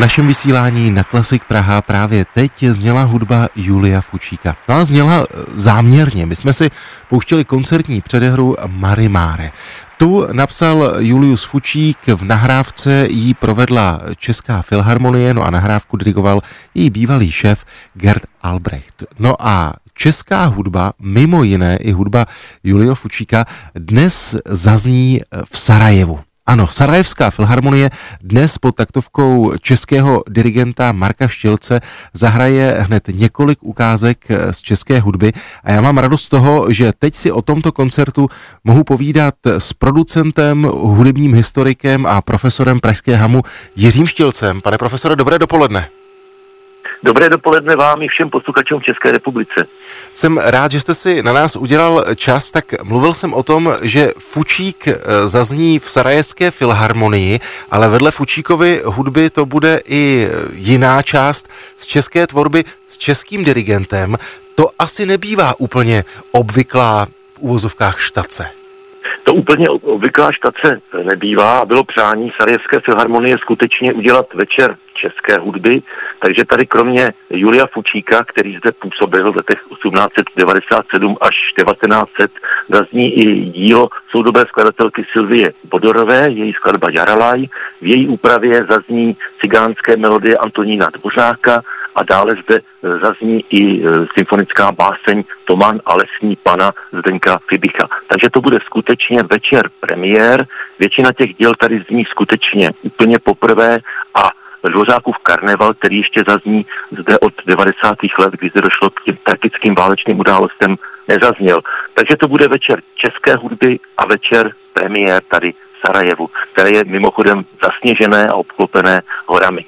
našem vysílání na Klasik Praha právě teď zněla hudba Julia Fučíka. No a zněla eh, záměrně. My jsme si pouštěli koncertní předehru Marimáre. Tu napsal Julius Fučík, v nahrávce jí provedla Česká filharmonie, no a nahrávku dirigoval její bývalý šéf Gerd Albrecht. No a česká hudba, mimo jiné i hudba Julio Fučíka, dnes zazní v Sarajevu. Ano, Sarajevská filharmonie dnes pod taktovkou českého dirigenta Marka Štilce zahraje hned několik ukázek z české hudby a já mám radost z toho, že teď si o tomto koncertu mohu povídat s producentem, hudebním historikem a profesorem Pražské hamu Jiřím Štilcem. Pane profesore, dobré dopoledne. Dobré dopoledne vám i všem posluchačům v České republice. Jsem rád, že jste si na nás udělal čas, tak mluvil jsem o tom, že Fučík eh, zazní v Sarajevské filharmonii, ale vedle Fučíkovy hudby to bude i jiná část z české tvorby s českým dirigentem. To asi nebývá úplně obvyklá v uvozovkách štace. To úplně obvyklá štace nebývá a bylo přání Sarajevské filharmonie skutečně udělat večer české hudby, takže tady kromě Julia Fučíka, který zde působil v letech 1897 až 1900, zazní i dílo soudobé skladatelky Silvie Bodorové, její skladba Jaralaj, v její úpravě zazní cigánské melodie Antonína Dvořáka, a dále zde e, zazní i e, symfonická báseň Tomán a lesní pana Zdenka Fibicha. Takže to bude skutečně večer premiér. Většina těch děl tady zní skutečně úplně poprvé a Dvořákův karneval, který ještě zazní zde od 90. let, kdy zde došlo k těm tragickým válečným událostem, nezazněl. Takže to bude večer české hudby a večer premiér tady v Sarajevu, které je mimochodem zasněžené a obklopené horami.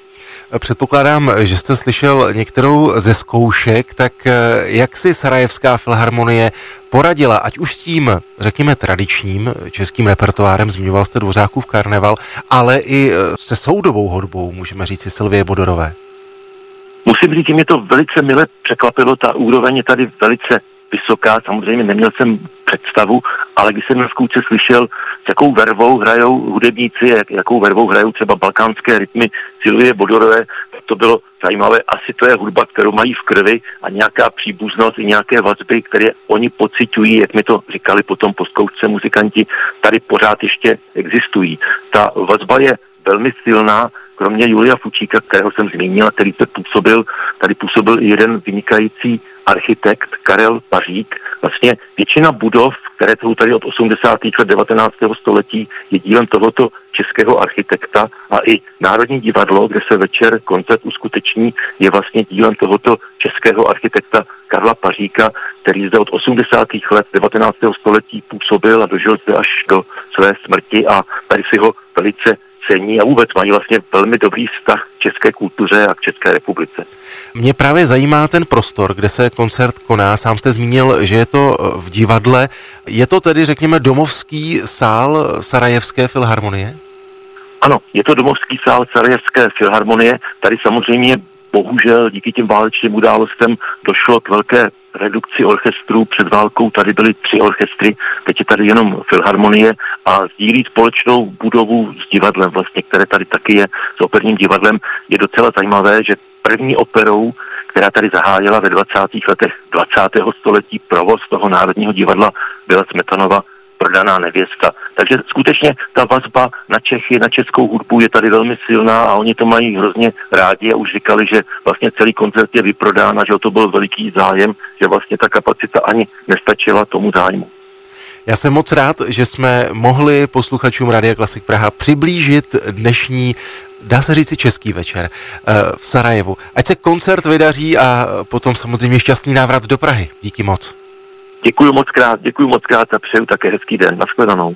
Předpokládám, že jste slyšel některou ze zkoušek, tak eh, jak si Sarajevská filharmonie poradila, ať už s tím, řekněme, tradičním českým repertoárem, zmiňoval jste Dvořákův karneval, ale i eh, se soudobou hudbou, můžeme říct si Silvie Bodorové? Musím říct, že mě to velice mile překvapilo, ta úroveň je tady velice vysoká, samozřejmě neměl jsem představu, ale když jsem na zkoušce slyšel, s jakou vervou hrajou hudebníci, jak, jakou vervou hrajou třeba balkánské rytmy Silvie Bodorové, to bylo zajímavé. Asi to je hudba, kterou mají v krvi a nějaká příbuznost i nějaké vazby, které oni pocitují, jak mi to říkali potom po zkoušce muzikanti, tady pořád ještě existují. Ta vazba je velmi silná, kromě Julia Fučíka, kterého jsem zmínil, který se působil, tady působil i jeden vynikající architekt Karel Pařík. Vlastně většina budov, které jsou tady od 80. let 19. století, je dílem tohoto českého architekta a i Národní divadlo, kde se večer koncert uskuteční, je vlastně dílem tohoto českého architekta Karla Paříka, který zde od 80. let 19. století působil a dožil zde až do své smrti a tady si ho velice cení a vůbec mají vlastně velmi dobrý vztah k české kultuře a k České republice. Mě právě zajímá ten prostor, kde se koncert koná. Sám jste zmínil, že je to v divadle. Je to tedy, řekněme, domovský sál Sarajevské filharmonie? Ano, je to domovský sál Sarajevské filharmonie. Tady samozřejmě bohužel díky těm válečným událostem došlo k velké redukci orchestrů. Před válkou tady byly tři orchestry, teď je tady jenom filharmonie a sdílí společnou budovu s divadlem vlastně, které tady taky je s operním divadlem. Je docela zajímavé, že první operou, která tady zahájila ve 20. letech 20. století provoz toho Národního divadla, byla Smetanova prodaná nevěsta. Takže skutečně ta vazba na Čechy, na českou hudbu je tady velmi silná a oni to mají hrozně rádi a už říkali, že vlastně celý koncert je vyprodán a že o to byl veliký zájem, že vlastně ta kapacita ani nestačila tomu zájmu. Já jsem moc rád, že jsme mohli posluchačům Radia Klasik Praha přiblížit dnešní dá se říci český večer eh, v Sarajevu. Ať se koncert vydaří a potom samozřejmě šťastný návrat do Prahy. Díky moc. Děkuji moc krát, děkuji moc krát a přeju také hezký den. Naschledanou.